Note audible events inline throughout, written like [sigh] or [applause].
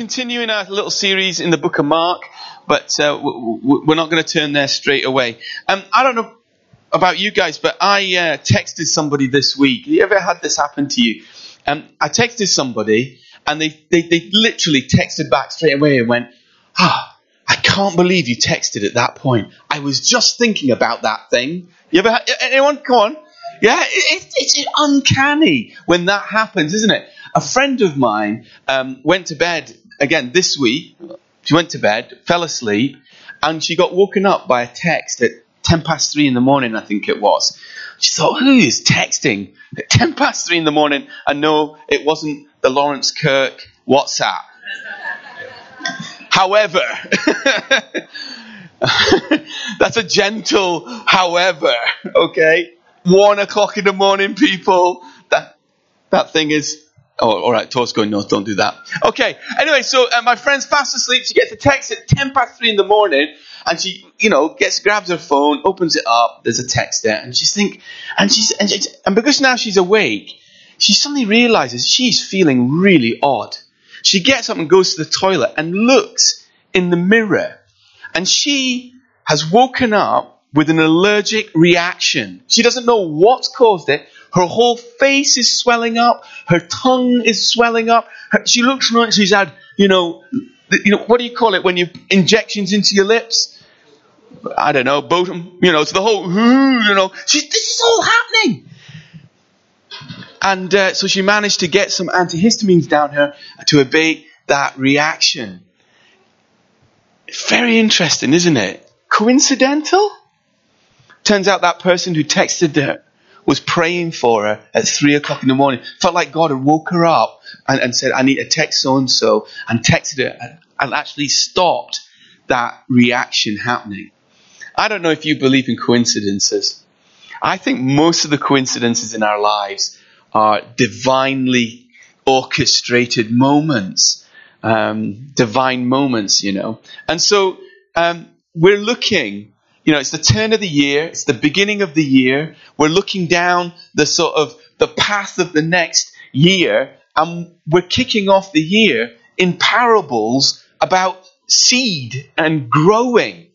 continuing our little series in the book of Mark, but uh, we're not going to turn there straight away. Um, I don't know about you guys, but I uh, texted somebody this week. Have you ever had this happen to you? Um, I texted somebody, and they, they, they literally texted back straight away and went, Ah, I can't believe you texted at that point. I was just thinking about that thing. You ever had, anyone? Come on. Yeah, it, it, it's uncanny when that happens, isn't it? A friend of mine um, went to bed again this week. She went to bed, fell asleep, and she got woken up by a text at 10 past 3 in the morning, I think it was. She thought, who is texting at [laughs] 10 past 3 in the morning? And no, it wasn't the Laurencekirk WhatsApp. However, [laughs] that's a gentle however, okay? One o'clock in the morning, people. That, that thing is Oh, all right. Tor's going, no, don't do that. Okay. Anyway, so uh, my friend's fast asleep. She gets a text at 10 past 3 in the morning. And she, you know, gets, grabs her phone, opens it up. There's a text there. And she's think, and she's, and, she's, and because now she's awake, she suddenly realizes she's feeling really odd. She gets up and goes to the toilet and looks in the mirror. And she has woken up with an allergic reaction. She doesn't know what's caused it, her whole face is swelling up. Her tongue is swelling up. Her, she looks like she's had, you know, you know, what do you call it when you injections into your lips? I don't know, botum, you know, it's the whole, [laughs] you know, she, this is all happening. And uh, so she managed to get some antihistamines down her to abate that reaction. Very interesting, isn't it? Coincidental? Turns out that person who texted her was praying for her at three o'clock in the morning. Felt like God had woke her up and, and said, I need to text so and so, and texted her and, actually stopped that reaction happening. I don't know if you believe in coincidences. I think most of the coincidences in our lives are divinely orchestrated moments, um, divine moments, you know. And so um, we're looking you know, it's the turn of the year, it's the beginning of the year. We're looking down the sort of the path of the next year, and we're kicking off the year in parables about seed and growing.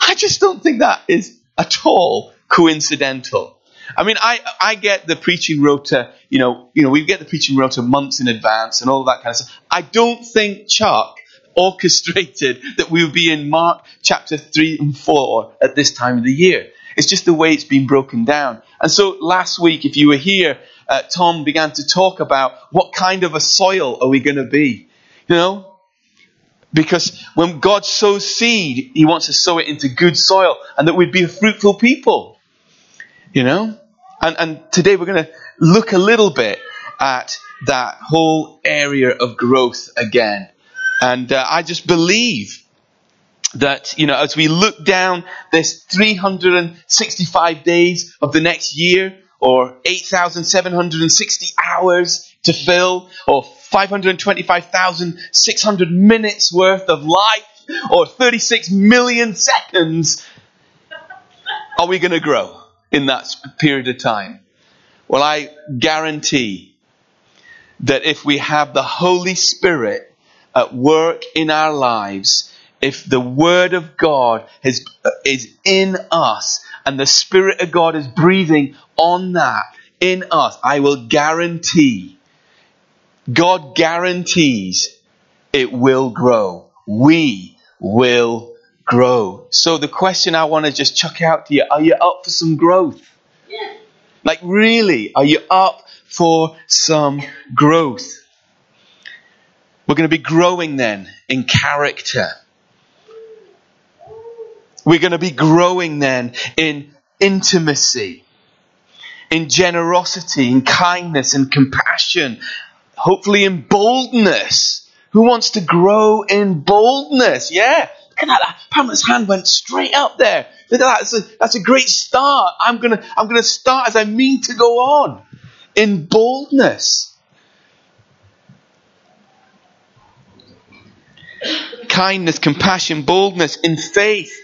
I just don't think that is at all coincidental. I mean, I, I get the preaching rota, you know, you know, we get the preaching rota months in advance and all that kind of stuff. I don't think Chuck orchestrated that we would be in Mark chapter 3 and 4 at this time of the year. It's just the way it's been broken down. And so last week, if you were here, uh, Tom began to talk about what kind of a soil are we going to be? You know? Because when God sows seed, He wants to sow it into good soil and that we'd be a fruitful people. You know? And, and today we're going to look a little bit at that whole area of growth again. And uh, I just believe that, you know, as we look down this 365 days of the next year, or 8,760 hours to fill, or 525,600 minutes worth of life, or 36 million seconds, are we going to grow in that period of time? Well, I guarantee that if we have the Holy Spirit at work in our lives, if the Word of God is, uh, is in us and the Spirit of God is breathing on that in us, I will guarantee, God guarantees it will grow. We will grow. So the question I want to just chuck out to you, are you up for some growth? Yeah. Like really, are you up for some growth? We're going to be growing then in character. We're going to be growing then in intimacy, in generosity, in kindness, and compassion, hopefully in boldness. Who wants to grow in boldness? Yeah. Look at that. Pamela's hand went straight up there. Look at that. That's a, that's a great start. I'm gonna, I'm gonna start as I mean to go on. In boldness. Kindness, compassion, boldness, in faith.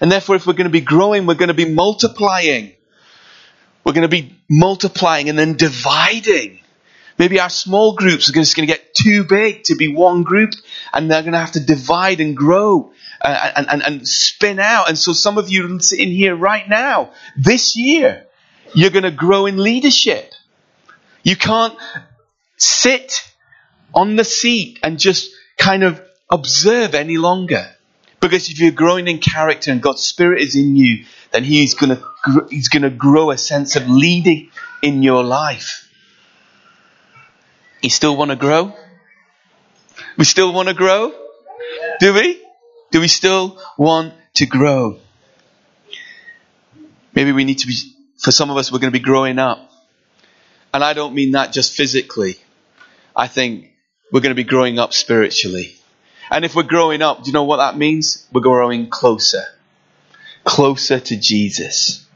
And therefore, if we're going to be growing, we're going to be multiplying. We're going to be multiplying and then dividing. Maybe our small groups are just going to get too big to be one group, and they're going to have to divide and grow uh, and, and, and spin out. And so some of you sitting here right now, this year, you're going to grow in leadership. You can't sit on the seat and just kind of observe any longer. Because if you're growing in character and God's Spirit is in you, then He's going to, he's going to grow a sense of leading in your life. You still want to grow? We still want to grow? Do we? Do we still want to grow? Maybe we need to be, for some of us, we're going to be growing up. And I don't mean that just physically. I think we're going to be growing up spiritually. And if we're growing up, do you know what that means? We're growing closer. Closer to Jesus.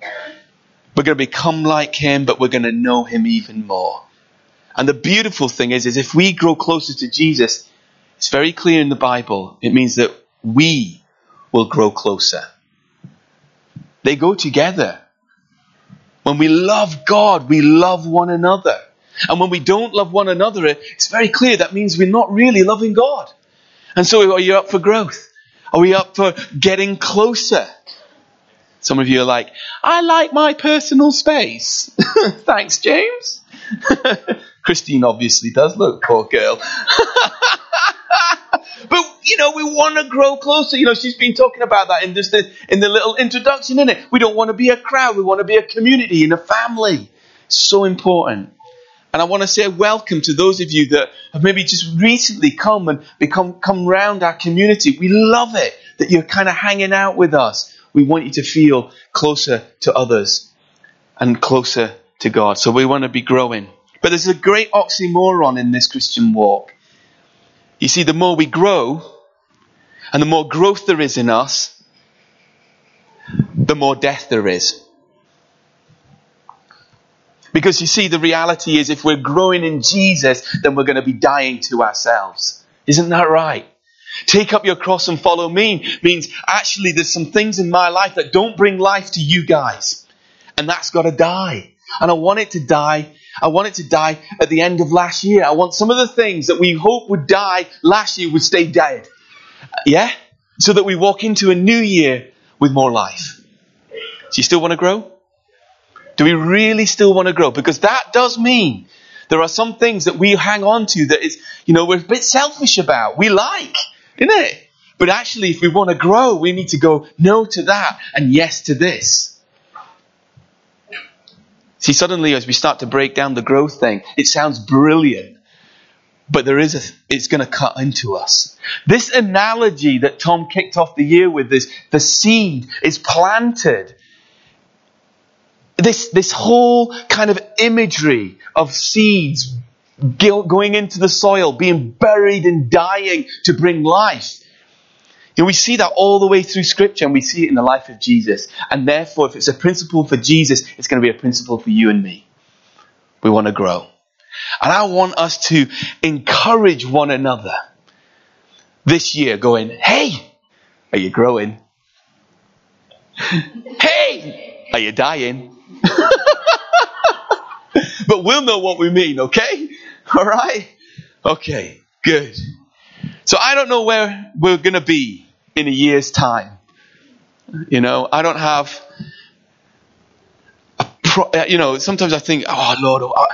We're going to become like Him, but we're going to know Him even more. And the beautiful thing is, is if we grow closer to Jesus, it's very clear in the Bible. It means that we will grow closer. They go together. When we love God, we love one another. And when we don't love one another, it's very clear that means we're not really loving God. And so are you up for growth? Are we up for getting closer? Some of you are like, I like my personal space. [laughs] Thanks, James. [laughs] Christine obviously does. Look, poor girl. [laughs] but you know, we want to grow closer. You know, she's been talking about that in the, in the little introduction, in it. We don't want to be a crowd. We want to be a community and a family. So important. And I want to say welcome to those of you that have maybe just recently come and become come round our community. We love it that you're kind of hanging out with us. We want you to feel closer to others and closer to God. So we want to be growing. But there's a great oxymoron in this Christian walk. You see, the more we grow and the more growth there is in us, the more death there is. Because you see, the reality is if we're growing in Jesus, then we're going to be dying to ourselves. Isn't that right? Take up your cross and follow me means actually there's some things in my life that don't bring life to you guys. And that's got to die. And I want it to die. I want it to die at the end of last year. I want some of the things that we hope would die last year would stay dead. Yeah? So that we walk into a new year with more life. Do you still want to grow? Do we really still want to grow? Because that does mean there are some things that we hang on to that is, you know, we're a bit selfish about. We like, isn't it? But actually, if we want to grow, we need to go no to that and yes to this. See, suddenly as we start to break down the growth thing, it sounds brilliant. But there is a, it's going to cut into us. This analogy that Tom kicked off the year with is the seed is planted this, this whole kind of imagery of seeds going into the soil, being buried and dying to bring life. We see that all the way through Scripture, and we see it in the life of Jesus. And therefore, if it's a principle for Jesus, it's going to be a principle for you and me. We want to grow. And I want us to encourage one another this year, going, Hey, are you growing? [laughs] hey, are you dying? [laughs] but we'll know what we mean, okay? [laughs] All right? Okay, good. So I don't know where we're going to be in a year's time. You know, I don't have, a pro, uh, you know, sometimes I think, oh Lord, oh, I,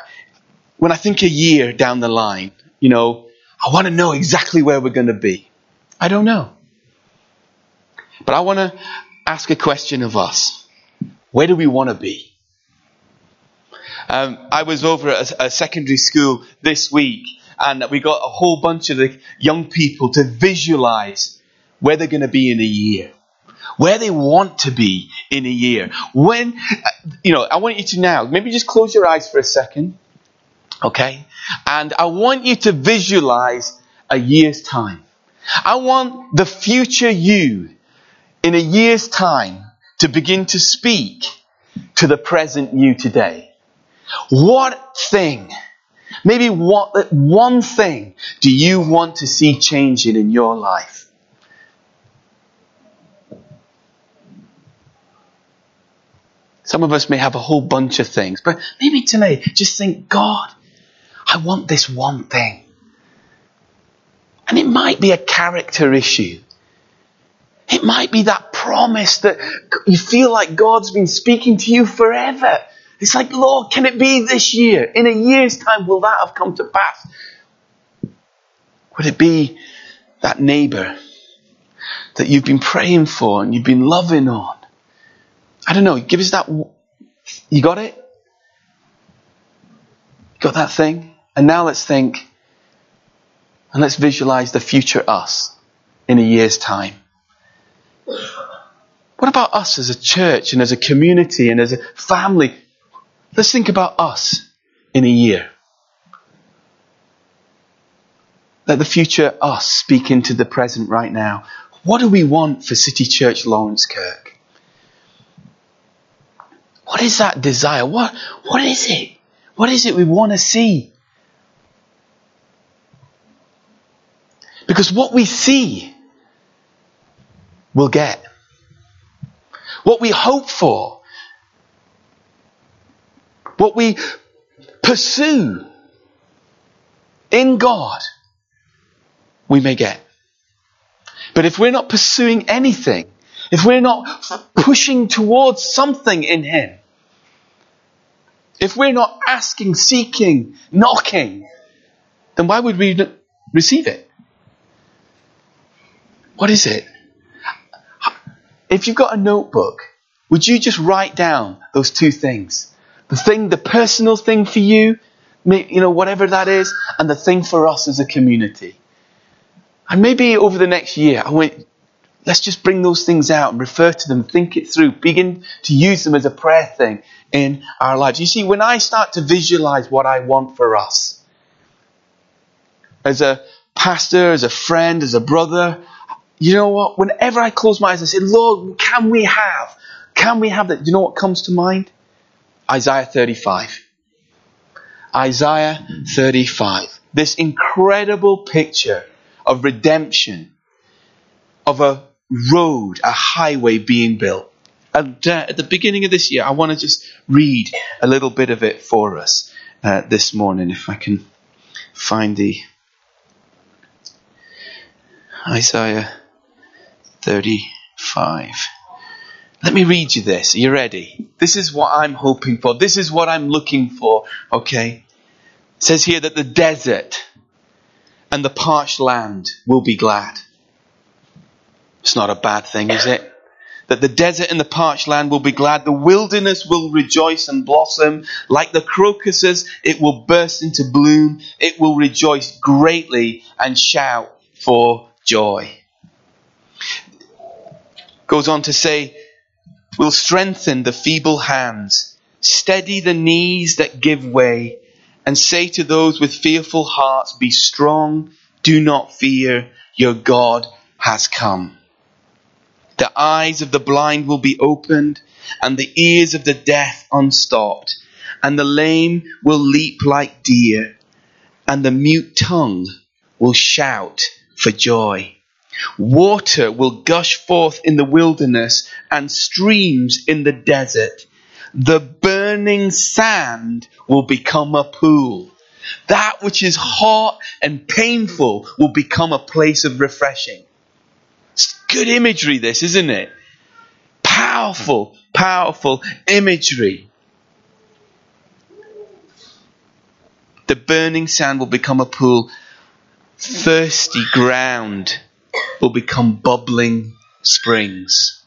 when I think a year down the line, you know, I want to know exactly where we're going to be. I don't know. But I want to ask a question of us. Where do we want to be? Um, I was over at a, a secondary school this week, and we got a whole bunch of the young people to visualize where they're going to be in a year, where they want to be in a year. When, you know, I want you to now, maybe just close your eyes for a second, okay? And I want you to visualize a year's time. I want the future you in a year's time to begin to speak to the present you today. What thing, maybe what, one thing do you want to see changing in your life? Some of us may have a whole bunch of things, but maybe tonight, just think, God, I want this one thing. And it might be a character issue. It might be that promise that you feel like God's been speaking to you forever. It's like, Lord, can it be this year? In a year's time, will that have come to pass? Would it be that neighbor that you've been praying for and you've been loving on? I don't know. Give us that. You got it? Got that thing? And now let's think and let's visualize the future us in a year's time. What about us as a church and as a community and as a family? Let's think about us in a year. Let the future us speak into the present right now. What do we want for City Church Laurencekirk? What is that desire? What, what is it? What is it we want to see? Because what we see, we'll get. What we hope for, what we pursue in God, we may get. But if we're not pursuing anything, if we're not pushing towards something in Him, if we're not asking, seeking, knocking, then why would we receive it? What is it? If you've got a notebook, would you just write down those two things? The thing, the personal thing for you, you know, whatever that is, and the thing for us as a community. And maybe over the next year, I want, let's just bring those things out and refer to them, think it through, begin to use them as a prayer thing in our lives. You see, when I start to visualize what I want for us, as a pastor, as a friend, as a brother, you know what? Whenever I close my eyes, I say, Lord, can we have? Can we have that? Do you know what comes to mind? Isaiah 35. Isaiah 35. This incredible picture of redemption, of a road, a highway being built. And uh, at the beginning of this year, I want to just read a little bit of it for us uh, this morning, if I can find the Isaiah 35. Let me read you this. Are you ready? This is what I'm hoping for. This is what I'm looking for. Okay? It says here that the desert and the parched land will be glad. It's not a bad thing, is it? That the desert and the parched land will be glad. The wilderness will rejoice and blossom. Like the crocuses, it will burst into bloom. It will rejoice greatly and shout for joy. Goes on to say, will strengthen the feeble hands, steady the knees that give way, and say to those with fearful hearts, Be strong, do not fear, your God has come. The eyes of the blind will be opened, and the ears of the deaf unstopped, and the lame will leap like deer, and the mute tongue will shout for joy. Water will gush forth in the wilderness and streams in the desert. The burning sand will become a pool. That which is hot and painful will become a place of refreshing. It's good imagery, this, isn't it? Powerful, powerful imagery. The burning sand will become a pool. Thirsty ground will become bubbling springs.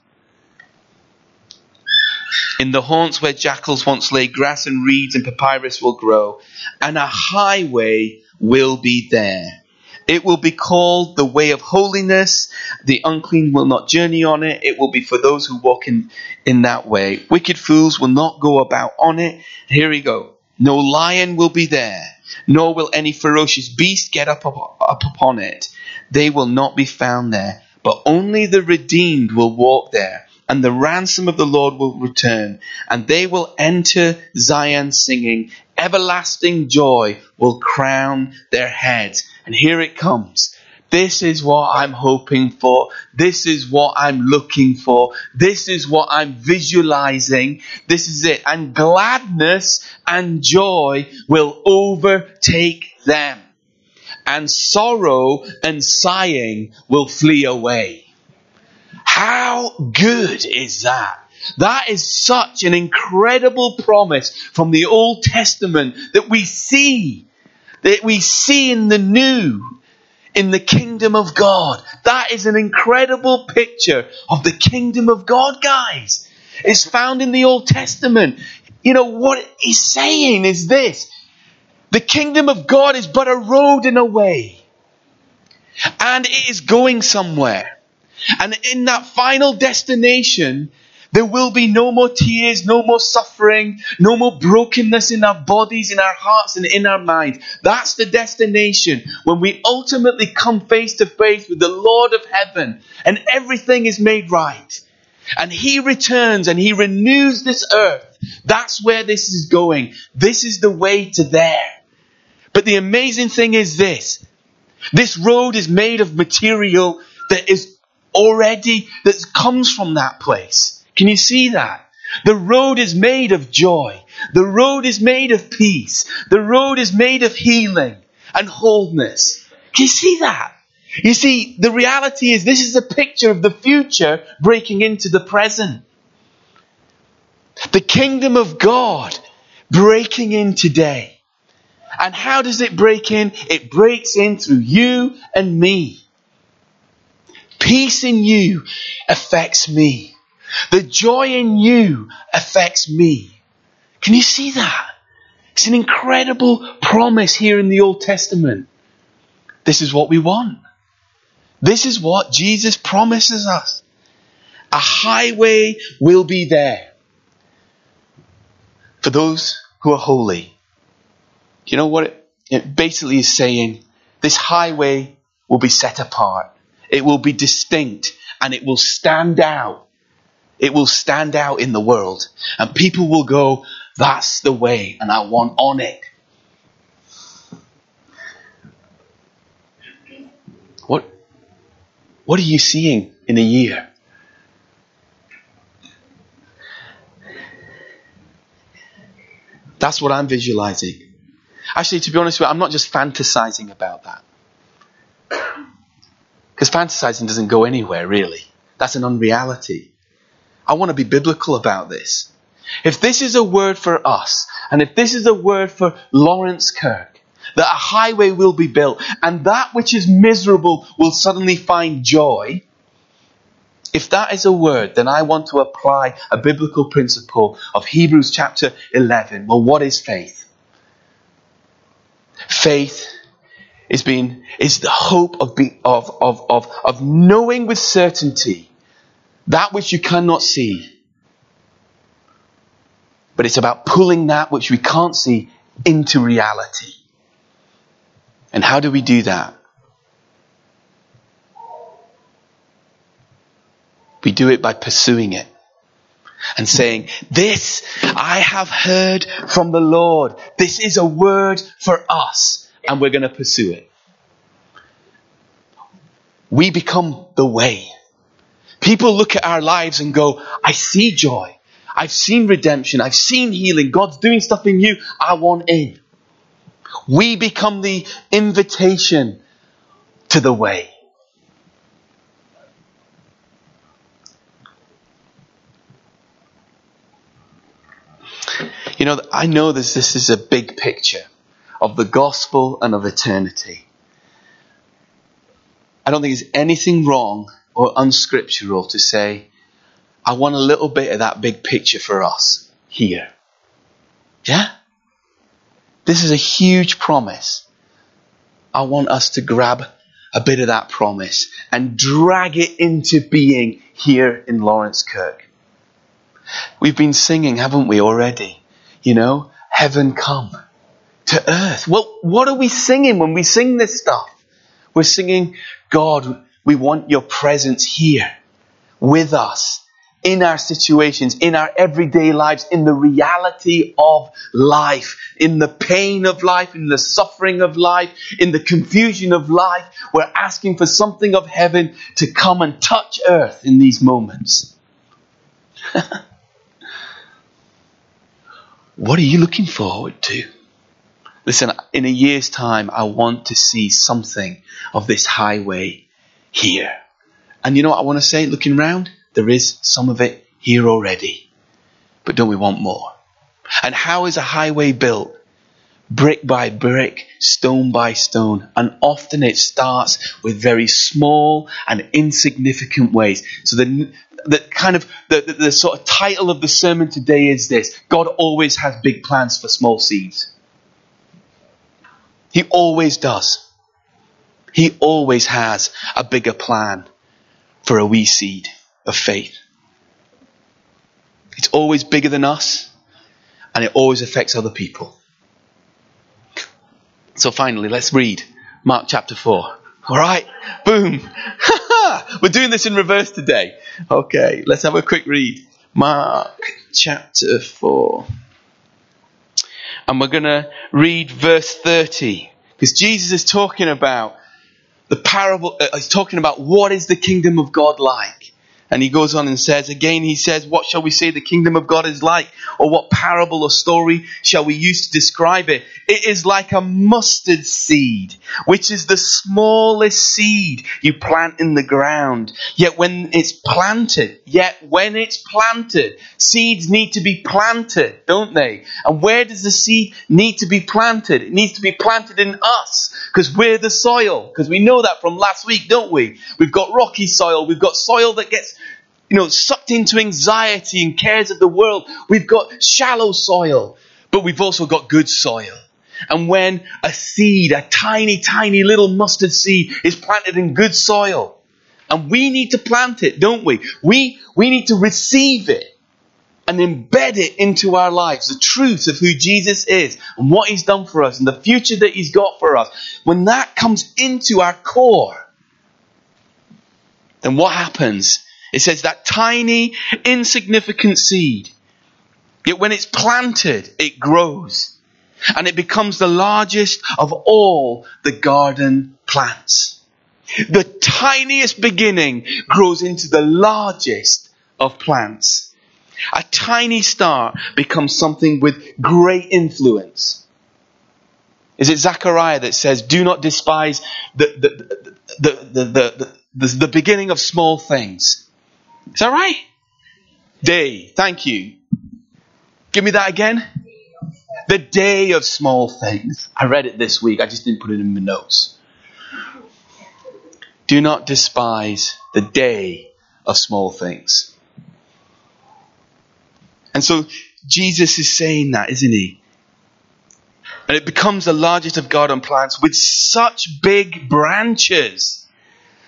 In the haunts where jackals once lay, grass and reeds and papyrus will grow, and a highway will be there. It will be called the way of holiness. The unclean will not journey on it. It will be for those who walk in, in that way. Wicked fools will not go about on it. Here we go. No lion will be there, nor will any ferocious beast get up, up, up upon it. They will not be found there, but only the redeemed will walk there and the ransom of the Lord will return, and they will enter Zion singing. Everlasting joy will crown their heads. And here it comes. This is what I'm hoping for. This is what I'm looking for. This is what I'm visualizing. This is it. And gladness and joy will overtake them. And sorrow and sighing will flee away. How good is that? That is such an incredible promise from the Old Testament that we see, that we see in the new, in the kingdom of God. That is an incredible picture of the kingdom of God, guys. It's found in the Old Testament. You know, what he's saying is this. The kingdom of God is but a road in a way. And it is going somewhere. And in that final destination, there will be no more tears, no more suffering, no more brokenness in our bodies, in our hearts, and in our minds. That's the destination when we ultimately come face to face with the Lord of heaven and everything is made right. And He returns and He renews this earth. That's where this is going. This is the way to there. But the amazing thing is this. This road is made of material that is already, that comes from that place. Can you see that? The road is made of joy. The road is made of peace. The road is made of healing and wholeness. Can you see that? You see, the reality is this is a picture of the future breaking into the present. The kingdom of God breaking in today. And how does it break in? It breaks in through you and me. Peace in you affects me. The joy in you affects me. Can you see that? It's an incredible promise here in the Old Testament. This is what we want. This is what Jesus promises us. A highway will be there for those who are holy. You know what it, it basically is saying? This highway will be set apart. It will be distinct and it will stand out it will stand out in the world. And people will go, that's the way, and I want on it. What, what are you seeing in a year? That's what I'm visualizing. Actually, to be honest with you, I'm not just fantasizing about that. Because fantasizing doesn't go anywhere, really. That's an unreality. I want to be biblical about this. If this is a word for us, and if this is a word for Laurencekirk, that a highway will be built, and that which is miserable will suddenly find joy, if that is a word, then I want to apply a biblical principle of Hebrews chapter 11. Well, what is faith? Faith is being, is the hope of, being, of, of, of, of knowing with certainty that which you cannot see. But it's about pulling that which we can't see into reality. And how do we do that? We do it by pursuing it and saying, This I have heard from the Lord. This is a word for us, and we're going to pursue it. We become the way. People look at our lives and go, I see joy. I've seen redemption. I've seen healing. God's doing stuff in you. I want in. We become the invitation to the way. You know, I know this, this is a big picture of the gospel and of eternity. I don't think there's anything wrong or unscriptural to say, I want a little bit of that big picture for us here. Yeah? This is a huge promise. I want us to grab a bit of that promise and drag it into being here in Laurencekirk. We've been singing, haven't we, already? You know, heaven come to earth. Well, what are we singing when we sing this stuff? We're singing, God, we want your presence here with us in our situations, in our everyday lives, in the reality of life, in the pain of life, in the suffering of life, in the confusion of life. We're asking for something of heaven to come and touch earth in these moments. [laughs] what are you looking forward to? Listen, in a year's time, I want to see something of this highway here. And you know what I want to say looking around? There is some of it here already. But don't we want more? And how is a highway built? Brick by brick, stone by stone. And often it starts with very small and insignificant ways. So the, the kind of, the, the, the sort of title of the sermon today is this God always has big plans for small seeds. He always does. He always has a bigger plan for a wee seed of faith. It's always bigger than us, and it always affects other people. So finally, let's read Mark chapter 4. All right, boom. [laughs] We're doing this in reverse today. Okay, let's have a quick read. Mark chapter 4. And we're going to read verse 30 because Jesus is talking about the parable, uh, he's talking about what is the kingdom of God like. And he goes on and says, again, he says, What shall we say the kingdom of God is like? Or what parable or story shall we use to describe it? It is like a mustard seed, which is the smallest seed you plant in the ground. Yet when it's planted, yet when it's planted, seeds need to be planted, don't they? And where does the seed need to be planted? It needs to be planted in us, because we're the soil. Because we know that from last week, don't we? We've got rocky soil, we've got soil that gets you know, sucked into anxiety and cares of the world. We've got shallow soil, but we've also got good soil. And when a seed, a tiny, tiny little mustard seed is planted in good soil, and we need to plant it, don't we? We, we need to receive it and embed it into our lives, the truth of who Jesus is and what he's done for us and the future that he's got for us. When that comes into our core, then what happens it says that tiny, insignificant seed, yet when it's planted, it grows. And it becomes the largest of all the garden plants. The tiniest beginning grows into the largest of plants. A tiny start becomes something with great influence. Is it Zechariah that says, Do not despise the, the, the, the, the, the, beginning of small things? Is that right? Day. Thank you. Give me that again. The day of small things. I read it this week. I just didn't put it in my notes. Do not despise the day of small things. And so Jesus is saying that, isn't he? And it becomes the largest of garden plants with such big branches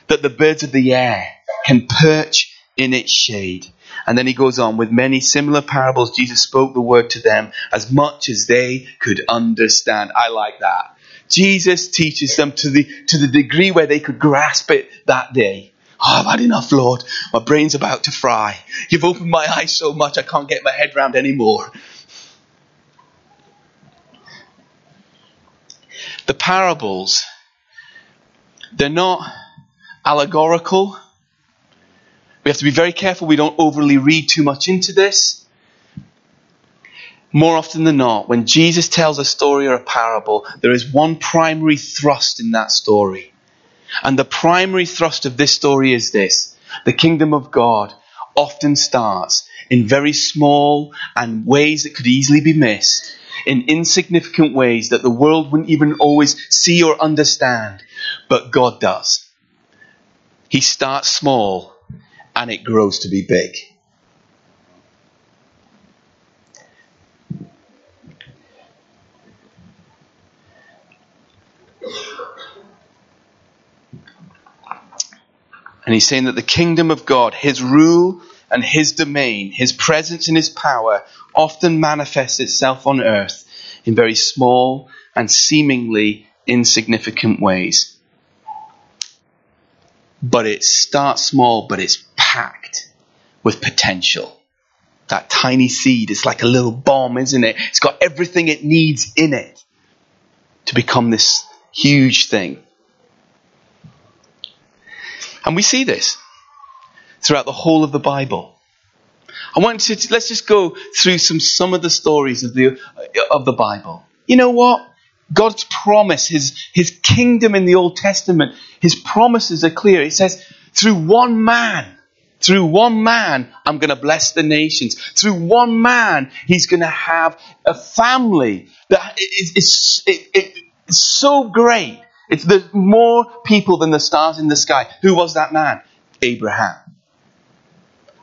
that the birds of the air can perch in its shade. And then he goes on, with many similar parables, Jesus spoke the word to them as much as they could understand. I like that. Jesus teaches them to the, to the degree where they could grasp it that day. Oh, I've had enough, Lord. My brain's about to fry. You've opened my eyes so much I can't get my head round anymore. The parables, they're not allegorical we have to be very careful we don't overly read too much into this. More often than not, when Jesus tells a story or a parable, there is one primary thrust in that story. And the primary thrust of this story is this the kingdom of God often starts in very small and ways that could easily be missed, in insignificant ways that the world wouldn't even always see or understand, but God does. He starts small and it grows to be big. And he's saying that the kingdom of God, his rule and his domain, his presence and his power often manifests itself on earth in very small and seemingly insignificant ways. But it starts small, but it's packed with potential. That tiny seed is like a little bomb, isn't it? It's got everything it needs in it to become this huge thing. And we see this throughout the whole of the Bible. I want to let's just go through some some of the stories of the of the Bible. You know what? God's promise, his his kingdom in the Old Testament, his promises are clear. It says, through one man, through one man, I'm going to bless the nations. Through one man, he's going to have a family that is, it, it, it's so great. It's there's more people than the stars in the sky. Who was that man? Abraham.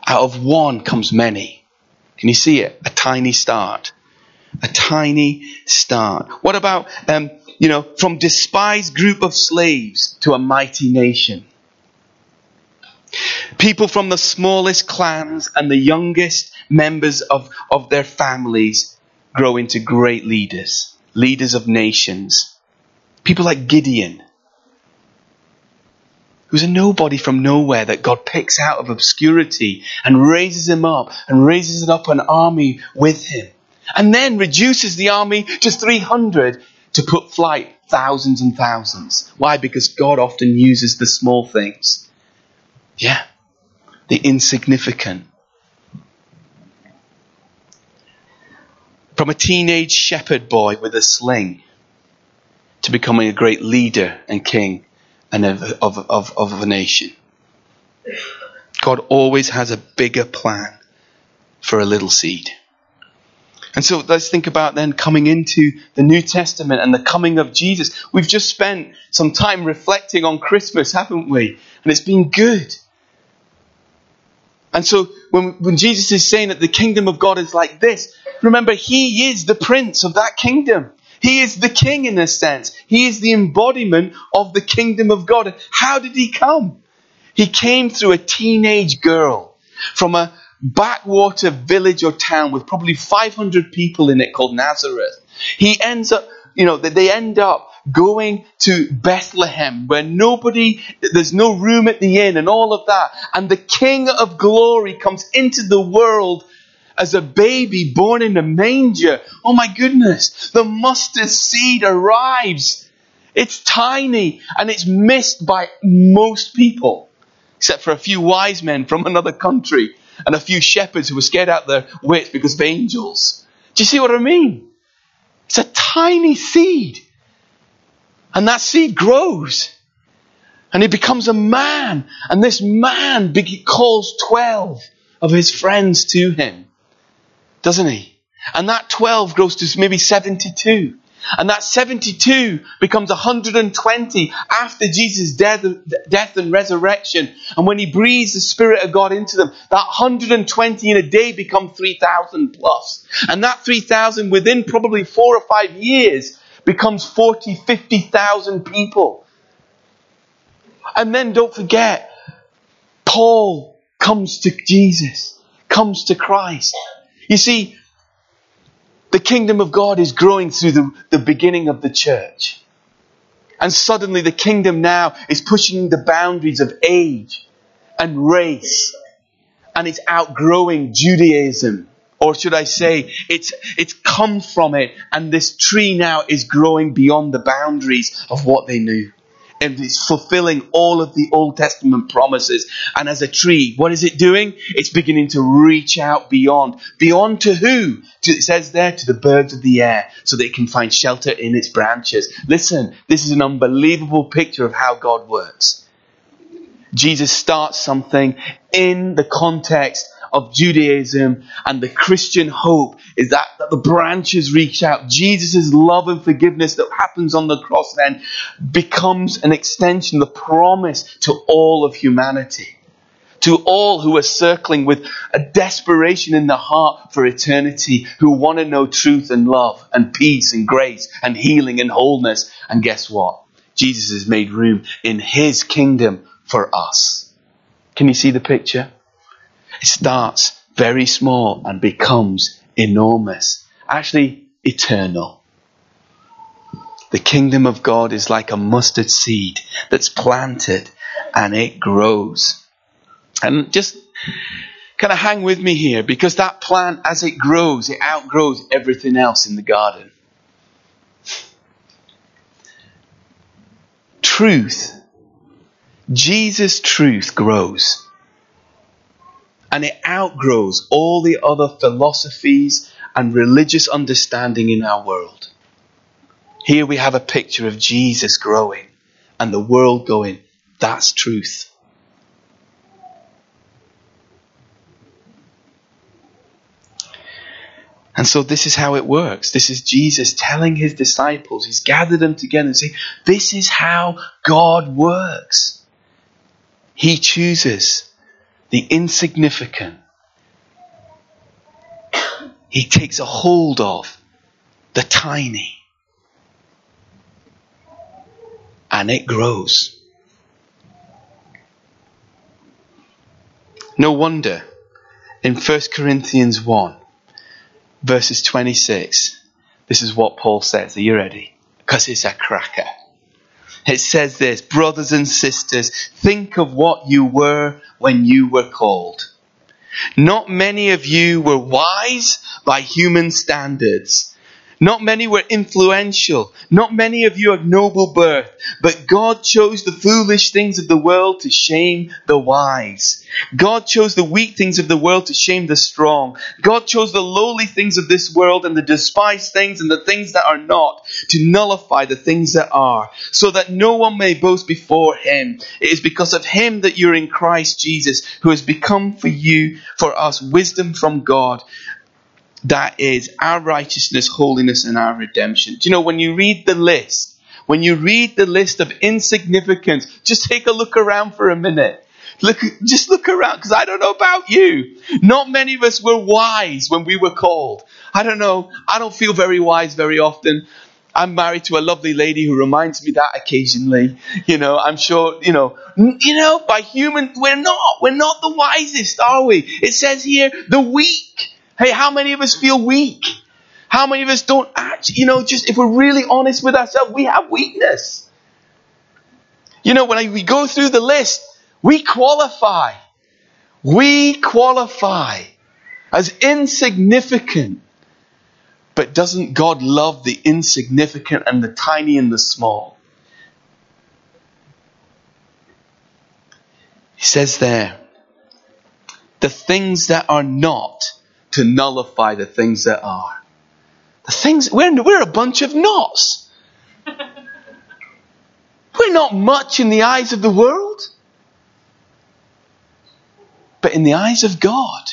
Out of one comes many. Can you see it? A tiny start. A tiny start. What about, um, you know, from despised group of slaves to a mighty nation? People from the smallest clans and the youngest members of, of their families grow into great leaders, leaders of nations. People like Gideon, who's a nobody from nowhere that God picks out of obscurity and raises him up and raises up an army with him. And then reduces the army to 300 to put flight thousands and thousands. Why? Because God often uses the small things. Yeah. The insignificant. From a teenage shepherd boy with a sling to becoming a great leader and king and of, of, of, of a nation. God always has a bigger plan for a little seed. And so let's think about then coming into the New Testament and the coming of Jesus. We've just spent some time reflecting on Christmas, haven't we? And it's been good. And so when, when Jesus is saying that the kingdom of God is like this, remember, He is the prince of that kingdom. He is the king in a sense. He is the embodiment of the kingdom of God. How did he come? He came through a teenage girl from a backwater village or town with probably 500 people in it called Nazareth. He ends up, you know, they end up going to Bethlehem where nobody, there's no room at the inn and all of that. And the King of glory comes into the world as a baby born in a manger. Oh my goodness, the mustard seed arrives. It's tiny and it's missed by most people, except for a few wise men from another country and a few shepherds who were scared out their wits because of angels. Do you see what I mean? It's a tiny seed. And that seed grows. And he becomes a man. And this man calls 12 of his friends to him. Doesn't he? And that 12 grows to maybe 72. And that 72 becomes 120 after Jesus' death, death and resurrection. And when he breathes the Spirit of God into them, that 120 in a day become 3,000 plus. And that 3,000 within probably four or five years becomes 40, 50,000 people. And then don't forget, Paul comes to Jesus, comes to Christ. You see, the kingdom of God is growing through the, the beginning of the church. And suddenly the kingdom now is pushing the boundaries of age and race. And it's outgrowing Judaism or should I say, it's, it's come from it, and this tree now is growing beyond the boundaries of what they knew. And it's fulfilling all of the Old Testament promises. And as a tree, what is it doing? It's beginning to reach out beyond. Beyond to who? To, it says there, to the birds of the air, so they can find shelter in its branches. Listen, this is an unbelievable picture of how God works. Jesus starts something in the context of Judaism and the Christian hope is that, that the branches reach out. Jesus' love and forgiveness that happens on the cross then becomes an extension, the promise to all of humanity. To all who are circling with a desperation in the heart for eternity, who want to know truth and love and peace and grace and healing and wholeness. And guess what? Jesus has made room in his kingdom for us. Can you see the picture? It starts very small and becomes enormous, actually eternal. The kingdom of God is like a mustard seed that's planted and it grows. And just kind of hang with me here because that plant, as it grows, it outgrows everything else in the garden. Truth, Jesus' truth grows. And it outgrows all the other philosophies and religious understanding in our world. Here we have a picture of Jesus growing and the world going, that's truth. And so this is how it works. This is Jesus telling his disciples, he's gathered them together and saying, This is how God works. He chooses the insignificant. He takes a hold of the tiny. And it grows. No wonder in 1 Corinthians 1 verses 26, this is what Paul says. Are you ready? Because it's a cracker. It says this, brothers and sisters, think of what you were when you were called. Not many of you were wise by human standards. Not many were influential. Not many of you have noble birth. But God chose the foolish things of the world to shame the wise. God chose the weak things of the world to shame the strong. God chose the lowly things of this world and the despised things and the things that are not to nullify the things that are, so that no one may boast before him. It is because of him that you're in Christ Jesus, who has become for you, for us, wisdom from God that is our righteousness, holiness, and our redemption. Do you know, when you read the list, when you read the list of insignificance, just take a look around for a minute. Look, just look around, because I don't know about you. Not many of us were wise when we were called. I don't know. I don't feel very wise very often. I'm married to a lovely lady who reminds me that occasionally. You know, I'm sure, you know, you know, by human, we're not, we're not the wisest, are we? It says here, the weak. Hey, how many of us feel weak? How many of us don't act, you know, just if we're really honest with ourselves, we have weakness. You know, when I, we go through the list, we qualify. We qualify as insignificant. But doesn't God love the insignificant and the tiny and the small? He says there, the things that are not to nullify the things that are. The things, we're, we're a bunch of knots. [laughs] we're not much in the eyes of the world. But in the eyes of God,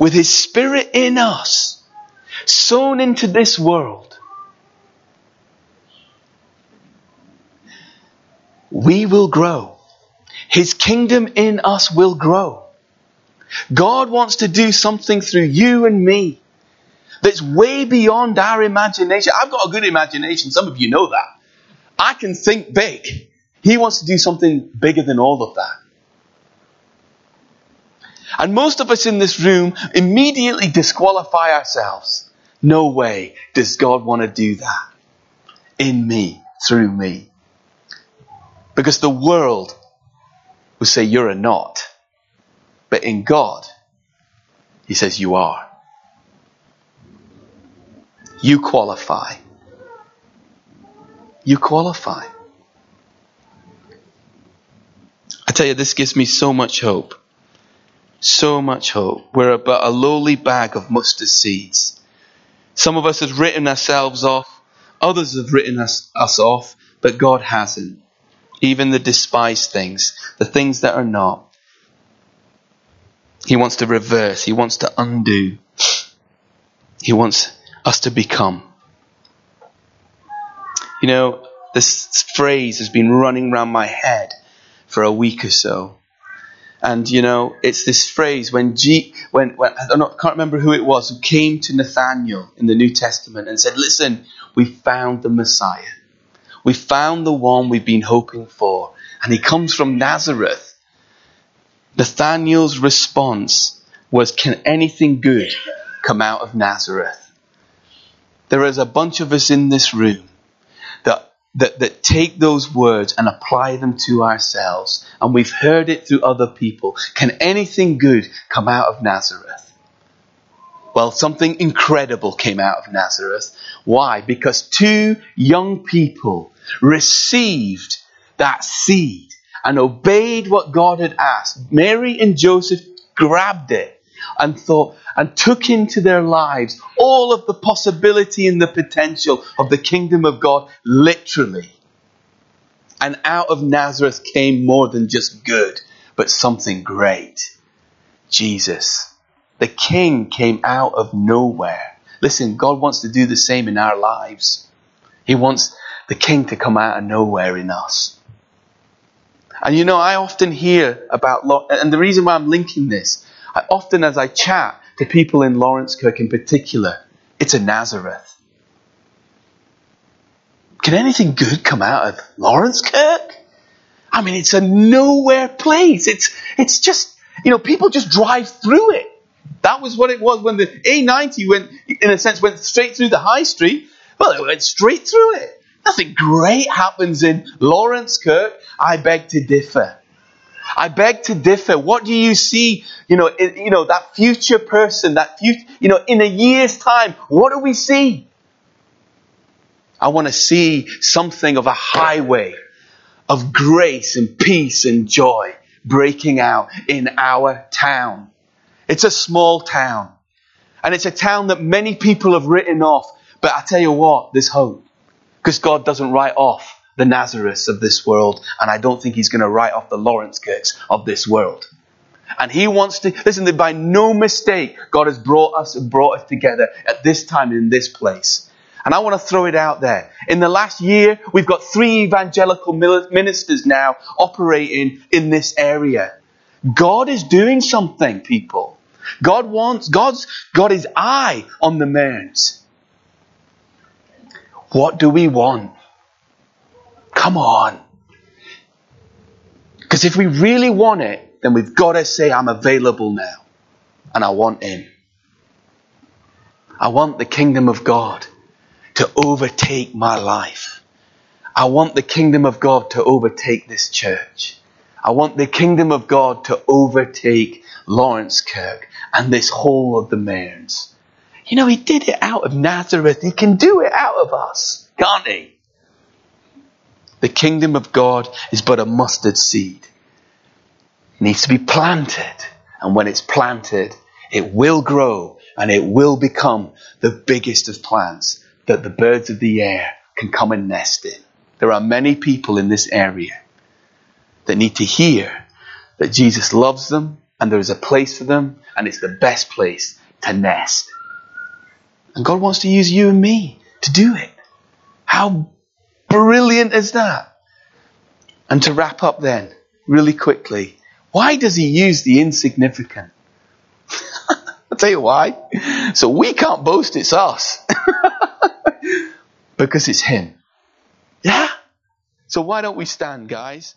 with His Spirit in us, sown into this world, we will grow. His kingdom in us will grow. God wants to do something through you and me that's way beyond our imagination. I've got a good imagination. Some of you know that. I can think big. He wants to do something bigger than all of that. And most of us in this room immediately disqualify ourselves. No way does God want to do that in me, through me. Because the world will say you're a not. But in God, He says, You are. You qualify. You qualify. I tell you, this gives me so much hope. So much hope. We're about a lowly bag of mustard seeds. Some of us have written ourselves off, others have written us, us off, but God hasn't. Even the despised things, the things that are not. He wants to reverse. He wants to undo. He wants us to become. You know, this phrase has been running around my head for a week or so. And you know, it's this phrase when G, when, when I can't remember who it was who came to Nathaniel in the New Testament and said, "Listen, we found the Messiah. We found the one we've been hoping for, and he comes from Nazareth." Nathanael's response was, Can anything good come out of Nazareth? There is a bunch of us in this room that that, that take those words and apply them to ourselves. And we've heard it through other people. Can anything good come out of Nazareth? Well, something incredible came out of Nazareth. Why? Because two young people received that seed and obeyed what God had asked. Mary and Joseph grabbed it and thought and took into their lives all of the possibility and the potential of the kingdom of God literally. And out of Nazareth came more than just good, but something great. Jesus. The king came out of nowhere. Listen, God wants to do the same in our lives. He wants the king to come out of nowhere in us. And you know, I often hear about, and the reason why I'm linking this, I often as I chat to people in Laurencekirk in particular, it's a Nazareth. Can anything good come out of Laurencekirk? I mean, it's a nowhere place. It's, it's just, you know, people just drive through it. That was what it was when the A90 went, in a sense, went straight through the high street. Well, it went straight through it. Nothing great happens in Laurencekirk. I beg to differ. I beg to differ. What do you see? You know, in, you know that future person, that future, you know, in a year's time, what do we see? I want to see something of a highway of grace and peace and joy breaking out in our town. It's a small town. And it's a town that many people have written off. But I tell you what, there's hope. Because God doesn't write off the Nazareths of this world. And I don't think He's going to write off the Laurencekirks of this world. And He wants to, listen, by no mistake, God has brought us and brought us together at this time in this place. And I want to throw it out there. In the last year, we've got three evangelical ministers now operating in this area. God is doing something, people. God wants, God's, got his eye on the Mearns. What do we want? Come on. Because if we really want it, then we've got to say, I'm available now. And I want in. I want the kingdom of God to overtake my life. I want the kingdom of God to overtake this church. I want the kingdom of God to overtake Laurencekirk and this whole of the Mearns. You know, he did it out of Nazareth. He can do it out of us, can't he? The kingdom of God is but a mustard seed. It needs to be planted. And when it's planted, it will grow and it will become the biggest of plants that the birds of the air can come and nest in. There are many people in this area that need to hear that Jesus loves them and there is a place for them and it's the best place to nest. And God wants to use you and me to do it. How brilliant is that? And to wrap up then, really quickly, why does he use the insignificant? [laughs] I'll tell you why. So we can't boast it's us. [laughs] because it's him. Yeah? So why don't we stand, guys?